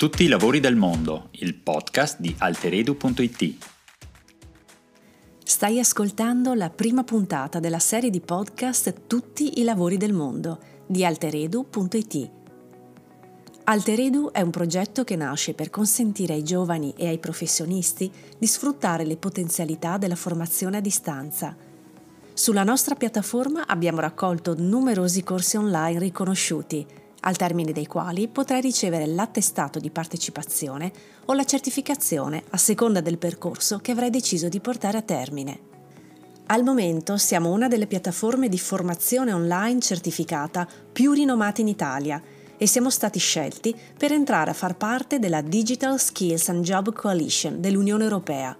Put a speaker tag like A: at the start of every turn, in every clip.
A: Tutti i lavori del mondo, il podcast di alteredu.it.
B: Stai ascoltando la prima puntata della serie di podcast Tutti i lavori del mondo di alteredu.it. Alteredu è un progetto che nasce per consentire ai giovani e ai professionisti di sfruttare le potenzialità della formazione a distanza. Sulla nostra piattaforma abbiamo raccolto numerosi corsi online riconosciuti al termine dei quali potrai ricevere l'attestato di partecipazione o la certificazione a seconda del percorso che avrai deciso di portare a termine. Al momento siamo una delle piattaforme di formazione online certificata più rinomate in Italia e siamo stati scelti per entrare a far parte della Digital Skills and Job Coalition dell'Unione Europea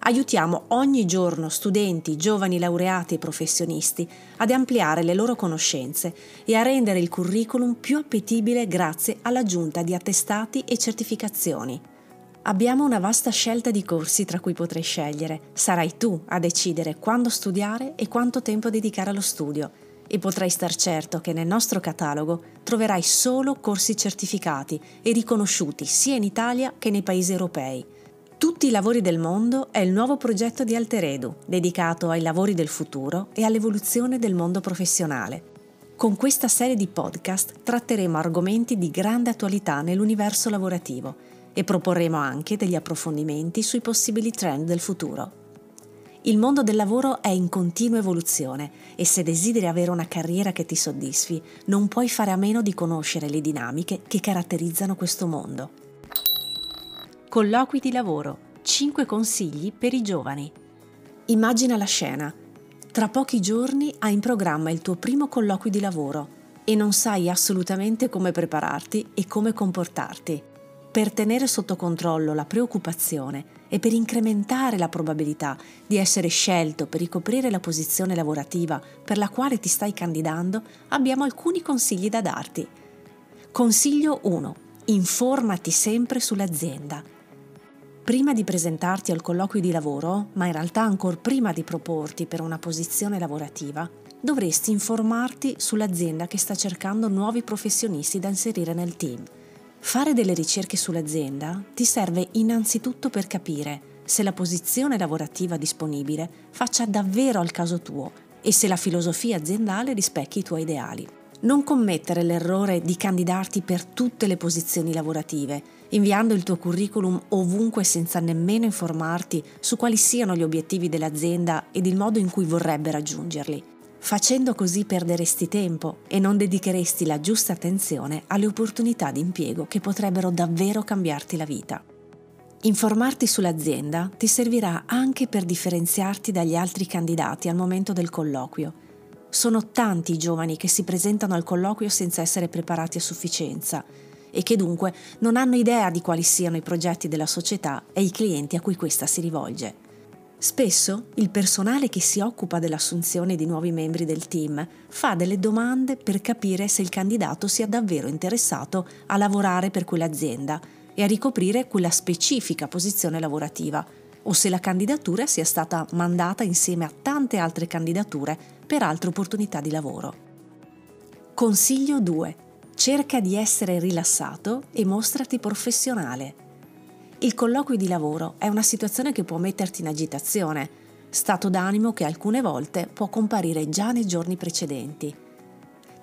B: aiutiamo ogni giorno studenti, giovani laureati e professionisti ad ampliare le loro conoscenze e a rendere il curriculum più appetibile grazie all'aggiunta di attestati e certificazioni. Abbiamo una vasta scelta di corsi tra cui potrai scegliere. Sarai tu a decidere quando studiare e quanto tempo dedicare allo studio e potrai star certo che nel nostro catalogo troverai solo corsi certificati e riconosciuti sia in Italia che nei paesi europei tutti i lavori del mondo è il nuovo progetto di Alteredu, dedicato ai lavori del futuro e all'evoluzione del mondo professionale. Con questa serie di podcast tratteremo argomenti di grande attualità nell'universo lavorativo e proporremo anche degli approfondimenti sui possibili trend del futuro. Il mondo del lavoro è in continua evoluzione e se desideri avere una carriera che ti soddisfi, non puoi fare a meno di conoscere le dinamiche che caratterizzano questo mondo. Colloqui di lavoro. 5 consigli per i giovani. Immagina la scena. Tra pochi giorni hai in programma il tuo primo colloquio di lavoro e non sai assolutamente come prepararti e come comportarti. Per tenere sotto controllo la preoccupazione e per incrementare la probabilità di essere scelto per ricoprire la posizione lavorativa per la quale ti stai candidando, abbiamo alcuni consigli da darti. Consiglio 1. Informati sempre sull'azienda prima di presentarti al colloquio di lavoro, ma in realtà ancora prima di proporti per una posizione lavorativa, dovresti informarti sull'azienda che sta cercando nuovi professionisti da inserire nel team. Fare delle ricerche sull'azienda ti serve innanzitutto per capire se la posizione lavorativa disponibile faccia davvero al caso tuo e se la filosofia aziendale rispecchi i tuoi ideali. Non commettere l'errore di candidarti per tutte le posizioni lavorative, inviando il tuo curriculum ovunque senza nemmeno informarti su quali siano gli obiettivi dell'azienda ed il modo in cui vorrebbe raggiungerli. Facendo così perderesti tempo e non dedicheresti la giusta attenzione alle opportunità di impiego che potrebbero davvero cambiarti la vita. Informarti sull'azienda ti servirà anche per differenziarti dagli altri candidati al momento del colloquio sono tanti i giovani che si presentano al colloquio senza essere preparati a sufficienza e che dunque non hanno idea di quali siano i progetti della società e i clienti a cui questa si rivolge. Spesso il personale che si occupa dell'assunzione di nuovi membri del team fa delle domande per capire se il candidato sia davvero interessato a lavorare per quell'azienda e a ricoprire quella specifica posizione lavorativa o se la candidatura sia stata mandata insieme a tante altre candidature per altre opportunità di lavoro. Consiglio 2. Cerca di essere rilassato e mostrati professionale. Il colloquio di lavoro è una situazione che può metterti in agitazione, stato d'animo che alcune volte può comparire già nei giorni precedenti.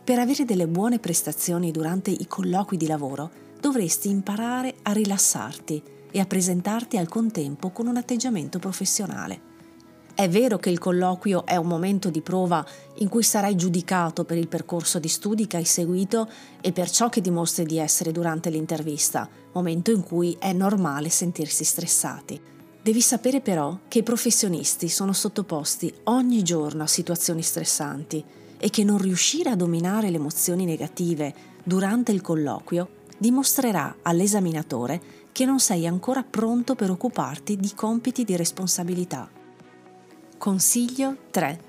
B: Per avere delle buone prestazioni durante i colloqui di lavoro dovresti imparare a rilassarti e a presentarti al contempo con un atteggiamento professionale. È vero che il colloquio è un momento di prova in cui sarai giudicato per il percorso di studi che hai seguito e per ciò che dimostri di essere durante l'intervista, momento in cui è normale sentirsi stressati. Devi sapere però che i professionisti sono sottoposti ogni giorno a situazioni stressanti e che non riuscire a dominare le emozioni negative durante il colloquio dimostrerà all'esaminatore che non sei ancora pronto per occuparti di compiti di responsabilità. Consiglio 3.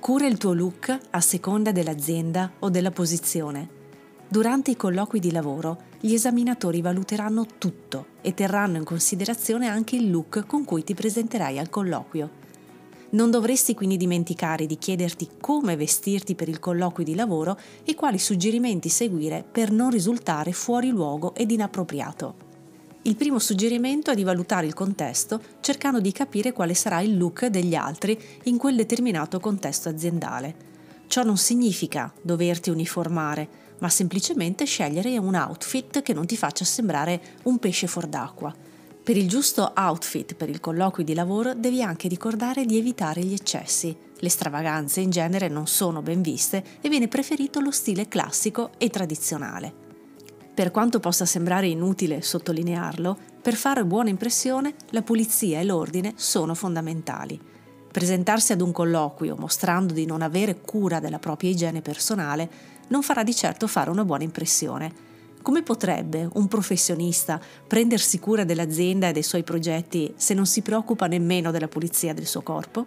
B: Cura il tuo look a seconda dell'azienda o della posizione. Durante i colloqui di lavoro, gli esaminatori valuteranno tutto e terranno in considerazione anche il look con cui ti presenterai al colloquio. Non dovresti quindi dimenticare di chiederti come vestirti per il colloquio di lavoro e quali suggerimenti seguire per non risultare fuori luogo ed inappropriato. Il primo suggerimento è di valutare il contesto cercando di capire quale sarà il look degli altri in quel determinato contesto aziendale. Ciò non significa doverti uniformare, ma semplicemente scegliere un outfit che non ti faccia sembrare un pesce fuor d'acqua. Per il giusto outfit per il colloquio di lavoro devi anche ricordare di evitare gli eccessi. Le stravaganze in genere non sono ben viste e viene preferito lo stile classico e tradizionale. Per quanto possa sembrare inutile sottolinearlo, per fare buona impressione la pulizia e l'ordine sono fondamentali. Presentarsi ad un colloquio mostrando di non avere cura della propria igiene personale non farà di certo fare una buona impressione come potrebbe un professionista prendersi cura dell'azienda e dei suoi progetti se non si preoccupa nemmeno della pulizia del suo corpo?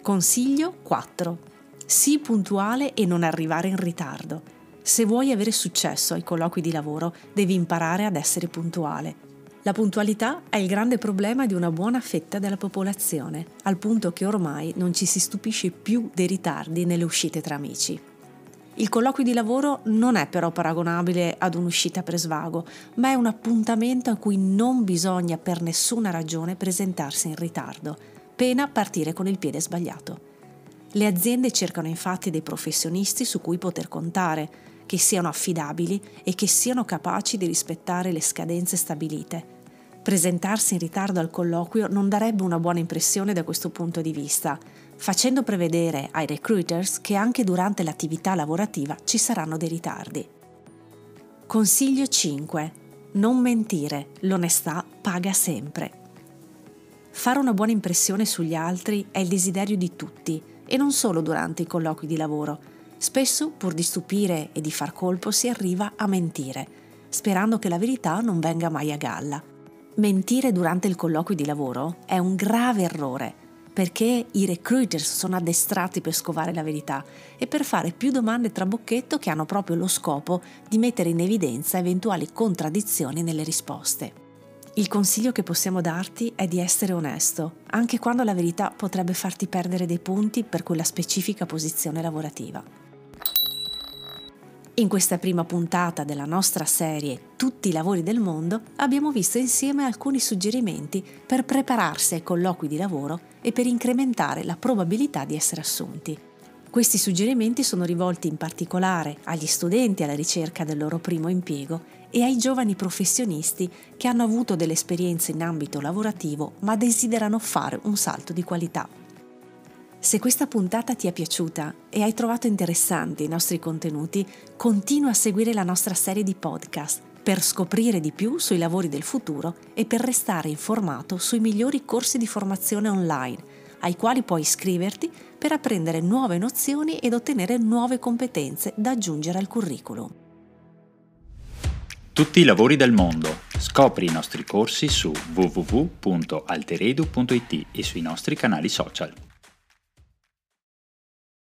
B: Consiglio 4. Sii puntuale e non arrivare in ritardo. Se vuoi avere successo ai colloqui di lavoro, devi imparare ad essere puntuale. La puntualità è il grande problema di una buona fetta della popolazione, al punto che ormai non ci si stupisce più dei ritardi nelle uscite tra amici. Il colloquio di lavoro non è però paragonabile ad un'uscita per svago, ma è un appuntamento a cui non bisogna per nessuna ragione presentarsi in ritardo, pena partire con il piede sbagliato. Le aziende cercano infatti dei professionisti su cui poter contare, che siano affidabili e che siano capaci di rispettare le scadenze stabilite. Presentarsi in ritardo al colloquio non darebbe una buona impressione da questo punto di vista, facendo prevedere ai recruiters che anche durante l'attività lavorativa ci saranno dei ritardi. Consiglio 5. Non mentire, l'onestà paga sempre. Fare una buona impressione sugli altri è il desiderio di tutti e non solo durante i colloqui di lavoro. Spesso, pur di stupire e di far colpo, si arriva a mentire, sperando che la verità non venga mai a galla. Mentire durante il colloquio di lavoro è un grave errore perché i recruiters sono addestrati per scovare la verità e per fare più domande trabocchetto che hanno proprio lo scopo di mettere in evidenza eventuali contraddizioni nelle risposte. Il consiglio che possiamo darti è di essere onesto, anche quando la verità potrebbe farti perdere dei punti per quella specifica posizione lavorativa. In questa prima puntata della nostra serie Tutti i lavori del mondo abbiamo visto insieme alcuni suggerimenti per prepararsi ai colloqui di lavoro e per incrementare la probabilità di essere assunti. Questi suggerimenti sono rivolti in particolare agli studenti alla ricerca del loro primo impiego e ai giovani professionisti che hanno avuto delle esperienze in ambito lavorativo ma desiderano fare un salto di qualità. Se questa puntata ti è piaciuta e hai trovato interessanti i nostri contenuti, continua a seguire la nostra serie di podcast per scoprire di più sui lavori del futuro e per restare informato sui migliori corsi di formazione online, ai quali puoi iscriverti per apprendere nuove nozioni ed ottenere nuove competenze da aggiungere al curriculum.
A: Tutti i lavori del mondo. Scopri i nostri corsi su www.alteredu.it e sui nostri canali social.